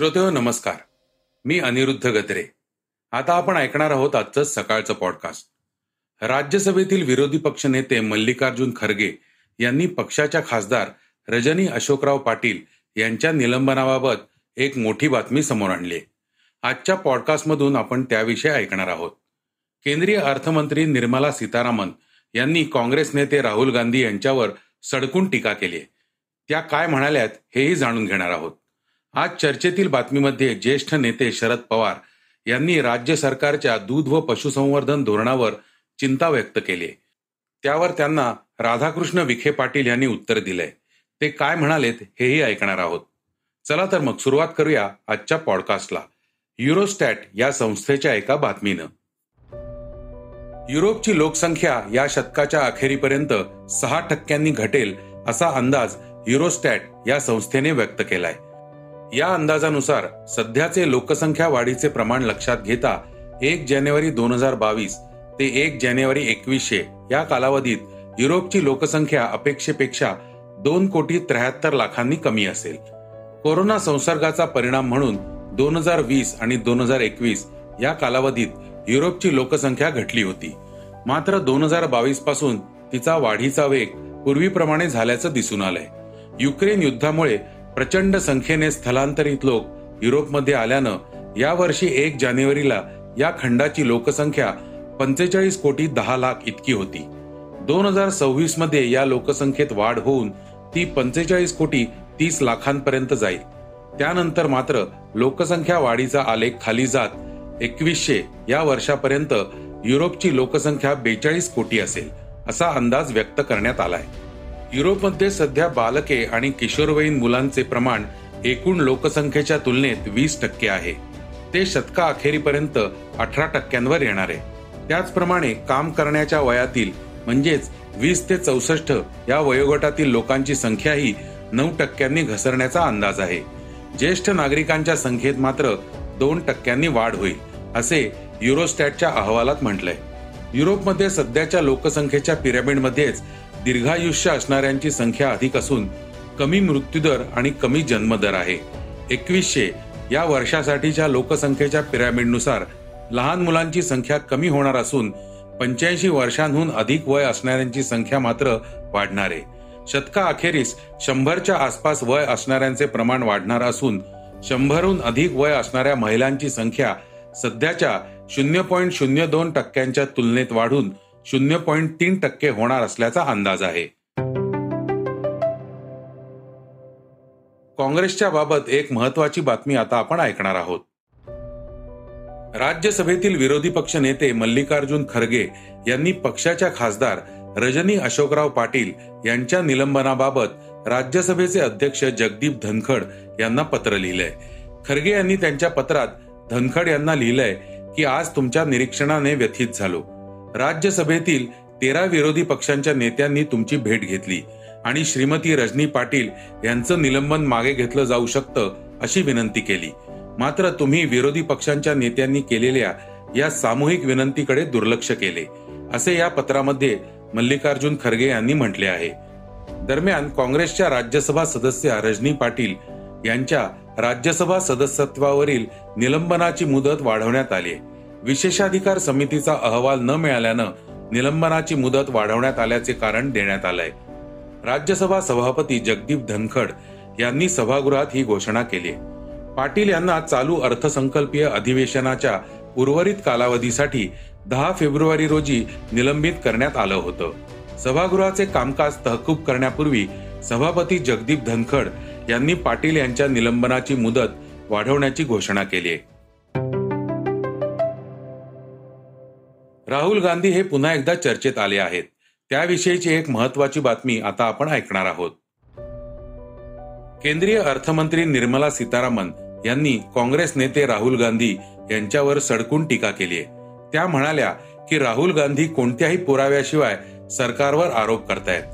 श्रोतेहो नमस्कार. मी अनिरुद्ध गत्रे आता आपण ऐकणार आहोत आजचं सकाळचं पॉडकास्ट राज्यसभेतील विरोधी पक्षनेते मल्लिकार्जुन खरगे यांनी पक्षाच्या खासदार रजनी अशोकराव पाटील यांच्या निलंबनाबाबत एक मोठी बातमी समोर आणली आजच्या पॉडकास्टमधून आपण त्याविषयी ऐकणार आहोत. केंद्रीय अर्थमंत्री निर्मला सीतारामन यांनी काँग्रेस नेते राहुल गांधी यांच्यावर सडकून टीका केली त्या काय म्हणाल्यात हेही जाणून घेणार आहोत. आज चर्चेतील बातमीमध्ये ज्येष्ठ नेते शरद पवार यांनी राज्य सरकारच्या दूध व पशुसंवर्धन धोरणावर चिंता व्यक्त केली त्यावर त्यांना राधाकृष्ण विखे पाटील यांनी उत्तर दिलंय. ते काय म्हणालेत हेही ऐकणार आहोत. चला तर मग सुरुवात करूया आजच्या पॉडकास्टला. युरोस्टॅट या संस्थेच्या एका बातमीनं. युरोपची लोकसंख्या या शतकाच्या अखेरीपर्यंत सहा टक्क्यांनी घटेल असा अंदाज युरोस्टॅट या संस्थेने व्यक्त केलाय. या अंदाजानुसार सध्याचे लोकसंख्या वाढीचे प्रमाण लक्षात घेता एक जानेवारी दोन हजार बावीस ते एक जानेवारी एकवीसशे या कालावधीत युरोपची लोकसंख्या अपेक्षेपेक्षा दोन कोटी त्र्याहत्तर लाखांनी कमी असेल. कोरोना संसर्गाचा परिणाम म्हणून दोन हजार वीस आणि दोन हजार एकवीस या कालावधीत युरोपची लोकसंख्या घटली होती. मात्र दोन हजार बावीसपासून तिचा वाढीचा वेग पूर्वीप्रमाणे झाल्याचं दिसून आलंय. युक्रेन युद्धामुळे प्रचंड संख्येने स्थलांतरित लोक युरोपमध्ये आल्यानं यावर्षी एक जानेवारीला या खंडाची लोकसंख्या पंचेचाळीस कोटी दहा लाख इतकी होती. दोन हजार सव्वीसमध्ये या लोकसंख्येत वाढ होऊन ती पंचेचाळीस कोटी तीस लाखांपर्यंत जाईल. त्यानंतर मात्र लोकसंख्या वाढीचा आलेख खाली जात एकवीसशे या वर्षापर्यंत युरोपची लोकसंख्या बेचाळीस कोटी असेल असा अंदाज व्यक्त करण्यात आलाय. युरोपमध्ये सध्या बालके आणि किशोरवयीन मुलांचे प्रमाण एकूण लोकसंख्येच्या तुलनेत वीस टक्के आहे. ते शतका अखेरीपर्यंत अठरा टक्क्यांवर येणार आहे. त्याचप्रमाणे काम करण्याच्या वयातील म्हणजेच वीस ते चौसष्ट या वयोगटातील लोकांची संख्याही नऊ टक्क्यांनी घसरण्याचा अंदाज आहे. ज्येष्ठ नागरिकांच्या संख्येत मात्र दोन टक्क्यांनी वाढ होईल असे युरोस्टॅटच्या अहवालात म्हटलंय. युरोपमध्ये सध्याच्या लोकसंख्येच्या पिरॅमिडमध्येच दीर्घायुष्य असणाऱ्यांची संख्या अधिक असून कमी मृत्यूदर आणि कमी जन्मदर आहे. एकवीसशे या वर्षासाठीच्या लोकसंख्येच्या पिरॅमिडनुसार लहान मुलांची संख्या कमी होणार असून पंच्याऐंशी वर्षांहून अधिक वय असणाऱ्यांची संख्या मात्र वाढणार आहे. शतका अखेरीस शंभरच्या आसपास वय असणाऱ्यांचे प्रमाण वाढणार असून शंभरहून अधिक वय असणाऱ्या महिलांची संख्या सध्याच्या शून्य पॉईंट शून्य दोन टक्क्यांच्या तुलनेत वाढून शून्य पॉईंट तीन टक्के होणार असल्याचा अंदाज आहे. काँग्रेसच्या बाबत एक महत्वाची बातमी आता आपण ऐकणार आहोत. राज्यसभेतील विरोधी पक्ष नेते मल्लिकार्जुन खरगे यांनी पक्षाच्या खासदार रजनी अशोकराव पाटील यांच्या निलंबनाबाबत राज्यसभेचे अध्यक्ष जगदीप धनखड यांना पत्र लिहिलंय. खरगे यांनी त्यांच्या पत्रात धनखड यांना लिहिलंय की आज तुमच्या निरीक्षणाने व्यथित झालो. राज्यसभेतील तेरा विरोधी पक्षांच्या नेत्यांनी तुमची भेट घेतली. आणि श्रीमती रजनी पाटील यांचं निलंबन मागे घेतलं जाऊ शकतं अशी विनंती केली. मात्र तुम्ही विरोधी पक्षांच्या नेत्यांनी केलेल्या या सामूहिक विनंतीकडे दुर्लक्ष केले असे या पत्रामध्ये मल्लिकार्जुन खरगे यांनी म्हटले आहे. दरम्यान काँग्रेसच्या राज्यसभा सदस्य रजनी पाटील यांच्या राज्यसभा सदस्यत्वावरील निलंबनाची मुदत वाढवण्यात आली विशेषाधिकार समितीचा अहवाल न मिळाल्यानं निलंबनाची मुदत वाढवण्यात आल्याचे कारण देण्यात आलंय. राज्यसभा सभापती जगदीप धनखड यांनी सभागृहात ही घोषणा केली. पाटील यांना चालू अर्थसंकल्पीय अधिवेशनाच्या उर्वरित कालावधीसाठी दहा फेब्रुवारी रोजी निलंबित करण्यात आलं होतं. सभागृहाचे कामकाज तहकूब करण्यापूर्वी सभापती जगदीप धनखड यांनी पाटील यांच्या निलंबनाची मुदत वाढवण्याची घोषणा केली आहे. राहुल गांधी हे पुन्हा एकदा चर्चेत आले आहेत. त्याविषयीची एक महत्वाची बातमी आता आपण ऐकणार आहोत. केंद्रीय अर्थमंत्री निर्मला सीतारामन यांनी काँग्रेस नेते राहुल गांधी यांच्यावर सडकून टीका केली आहे. त्या म्हणाल्या की राहुल गांधी कोणत्याही पुराव्याशिवाय सरकारवर आरोप करतायत.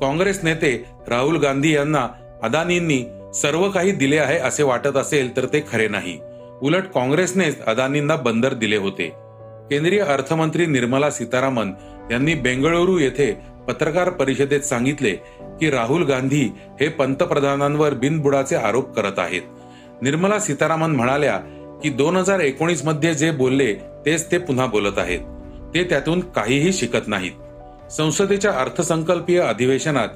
काँग्रेस नेते राहुल गांधी यांना अदानींनी सर्व काही दिले आहे असे वाटत असेल तर ते खरे नाही. उलट काँग्रेसनेच अदानींना बंदर दिले होते. केंद्रीय अर्थमंत्री निर्मला सीतारामन यांनी बेंगळुरू येथे पत्रकार परिषदेत सांगितले की राहुल गांधी हे पंतप्रधानांवर बिनबुडाचे आरोप करत आहेत. निर्मला सीतारामन म्हणाल्या की दोन हजार एकोणीसमध्ये जे बोलले तेच ते पुन्हा बोलत आहेत. ते त्यातून काहीही शिकत नाहीत. संसदेच्या अर्थसंकल्पीय अधिवेशनात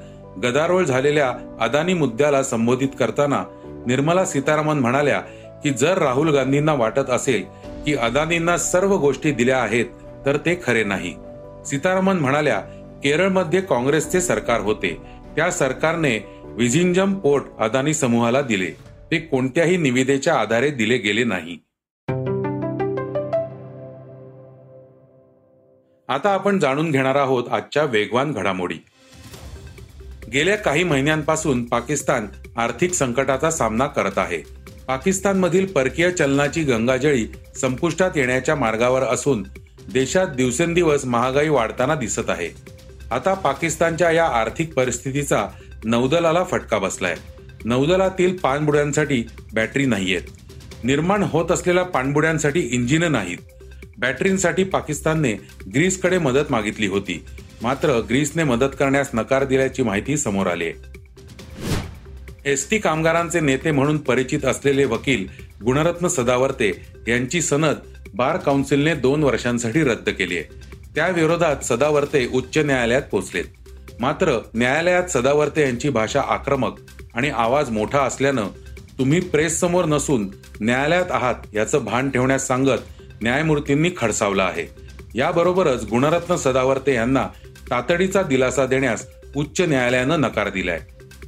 गदारोळ झालेल्या अदानी मुद्द्याला संबोधित करताना निर्मला सीतारामन म्हणाल्या की जर राहुल गांधींना वाटत असेल की अदानींना सर्व गोष्टी दिल्या आहेत तर ते खरे नाही. सीतारामन म्हणाल्या केरळमध्ये काँग्रेसचे सरकार होते. त्या सरकारने विझिंजम पोर्ट अदानी समूहाला दिले. ते कोणत्याही निविदेच्या आधारे दिले गेले नाही. आता आपण जाणून घेणार आहोत आजच्या वेगवान घडामोडी. गेल्या काही महिन्यांपासून पाकिस्तान आर्थिक संकटाचा सामना करत आहे. पाकिस्तानमधील परकीय चलनाची गंगाजळी संपुष्टात येण्याच्या मार्गावर असून देशात दिवसेंदिवस महागाई वाढताना दिसत आहे. आता पाकिस्तानच्या या आर्थिक परिस्थितीचा नौदलाला फटका बसलाय. नौदलातील पाणबुड्यांसाठी बॅटरी नाहीयेत. निर्माण होत असलेल्या पाणबुड्यांसाठी इंजिन नाहीत. बॅटरींसाठी पाकिस्तानने ग्रीसकडे मदत मागितली होती. मात्र ग्रीसने मदत करण्यास नकार दिल्याची माहिती समोर आली आहे. एसटी कामगारांचे नेते म्हणून परिचित असलेले वकील गुणरत्न सदावर्ते यांची सनद बार काउन्सिलने दोन वर्षांसाठी रद्द केली आहे. त्या विरोधात सदावर्ते उच्च न्यायालयात पोहोचलेत. मात्र न्यायालयात सदावर्ते यांची भाषा आक्रमक आणि आवाज मोठा असल्यानं तुम्ही प्रेस समोर नसून न्यायालयात आहात याचं भान ठेवण्यास सांगत न्यायमूर्तींनी खडसावलं आहे. याबरोबरच गुणरत्न सदावर्ते यांना तातडीचा दिलासा देण्यास उच्च न्यायालयानं नकार दिलाय.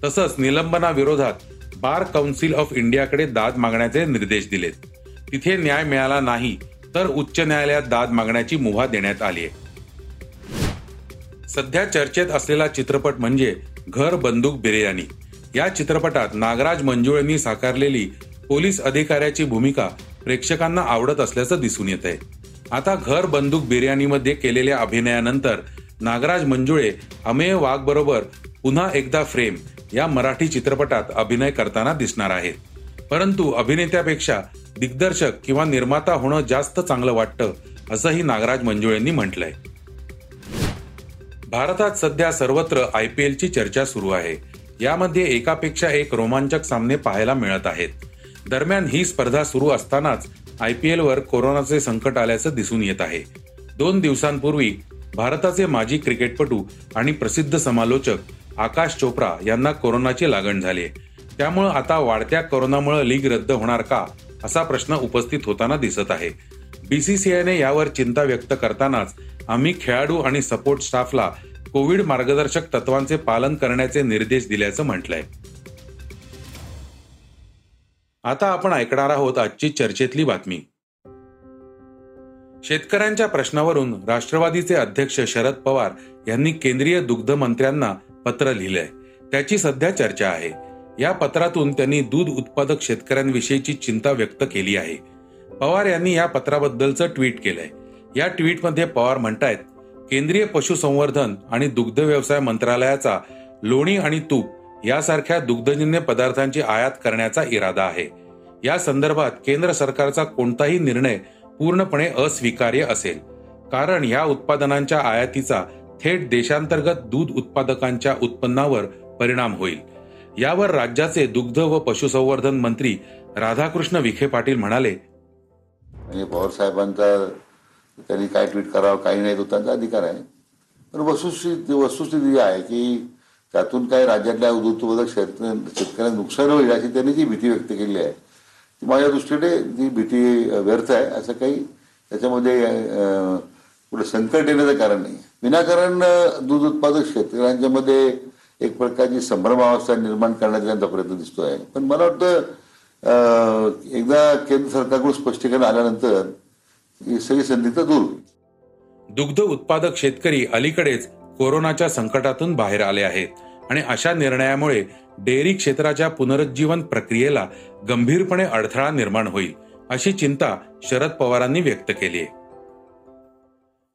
तसंच निलंबनाविरोधात बार काउन्सिल ऑफ इंडियाकडे दाद मागण्याचे निर्देश दिलेत. तिथे न्याय मिळाला नाही तर उच्च न्यायालयात दाद मागण्याची मुभा देण्यात आली आहे. सध्या चर्चेत असलेला चित्रपट म्हणजे घर बंदूक बिर्याणी. या चित्रपटात नागराज मंजुळेंनी साकारलेली पोलीस अधिकाऱ्याची भूमिका प्रेक्षकांना आवडत असल्याचं दिसून येत आहे आता घर बंदूक बिर्याणीमध्ये केलेल्या अभिनयानंतर नागराज मंजुळे अमेय वाघ बरोबर पुन्हा एकदा फ्रेम या मराठी चित्रपटात अभिनय करताना दिसणार आहेत. परंतु अभिनेत्यापेक्षा दिग्दर्शक किंवा निर्माता होणं जास्त चांगलं वाटतं असंही नागराज मंजुळेंनी म्हटलंय. भारतात सध्या सर्वत्र आय पी एलची चर्चा सुरू आहे. यामध्ये एकापेक्षा एक रोमांचक सामने पाहायला मिळत आहेत. दरम्यान ही स्पर्धा सुरू असतानाच आय पी एलवर कोरोनाचे संकट आल्याचं दिसून येत आहे. दोन दिवसांपूर्वी भारताचे माजी क्रिकेटपटू आणि प्रसिद्ध समालोचक आकाश चोप्रा यांना कोरोनाची लागण झाली. त्यामुळे आता वाढत्या कोरोनामुळे लीग रद्द होणार का असा प्रश्न उपस्थित होताना दिसत आहे. बीसीसीआयने यावर चिंता व्यक्त करतानाच आम्ही खेळाडू आणि सपोर्ट स्टाफला कोविड मार्गदर्शक तत्वांचे पालन करण्याचे निर्देश दिल्याचं म्हटलंय. आता आपण ऐकणार आहोत आजची चर्चेतली बातमी. शेतकऱ्यांच्या प्रश्नावरून राष्ट्रवादीचे अध्यक्ष शरद पवार यांनी केंद्रीय दुग्ध मंत्र्यांना पत्र लिहिलंय. त्याची सध्या चर्चा आहे. या पत्रातून त्यांनी दूध उत्पादक शेतकऱ्यांविषयीची चिंता व्यक्त केली आहे. पवार यांनी या पत्राबद्दलचं ट्विट केलंय. या ट्विटमध्ये पवार म्हणतायत केंद्रीय पशुसंवर्धन आणि दुग्ध व्यवसाय मंत्रालयाचा लोणी आणि तूप यासारख्या दुग्धजन्य पदार्थांची आयात करण्याचा इरादा आहे. या संदर्भात केंद्र सरकारचा कोणताही निर्णय पूर्णपणे अस्वीकार्य असेल. कारण या उत्पादनांच्या आयातीचा थेट देशांतर्गत दूध उत्पादकांच्या उत्पन्नावर परिणाम होईल. यावर राज्याचे दुग्ध व पशुसंवर्धन मंत्री राधाकृष्ण विखे पाटील म्हणाले म्हणजे पवार साहेबांचा त्यांनी काय ट्विट करावं काही नाही तो त्यांचा अधिकार आहे. पण वस्तुस्थिती वस्तुस्थिती आहे की त्यातून काय राज्यातल्या दूध शेतकऱ्यांना नुकसान होईल अशी त्यांनी जी भीती व्यक्त केली आहे ती माझ्या दृष्टीने ती भीती व्यर्थ आहे असं काही त्याच्यामध्ये पुढे संकट येण्याचं कारण नाही. विनाकारण दूध उत्पादक शेतकऱ्यांच्या मध्ये एक प्रकारची संभ्रमावस्था निर्माण करण्याचा त्यांचा प्रयत्न दिसतोय. पण मला वाटतं एकदा केंद्र सरकारकडून स्पष्टीकरण आल्यानंतर ही सगळी संधी तर दूर दुग्ध उत्पादक शेतकरी अलीकडेच कोरोनाच्या संकटातून बाहेर आले आहेत आणि अशा निर्णयामुळे डेअरी क्षेत्राच्या पुनरुज्जीवन प्रक्रियेला गंभीरपणे अडथळा निर्माण होईल अशी चिंता शरद पवारांनी व्यक्त केली आहे.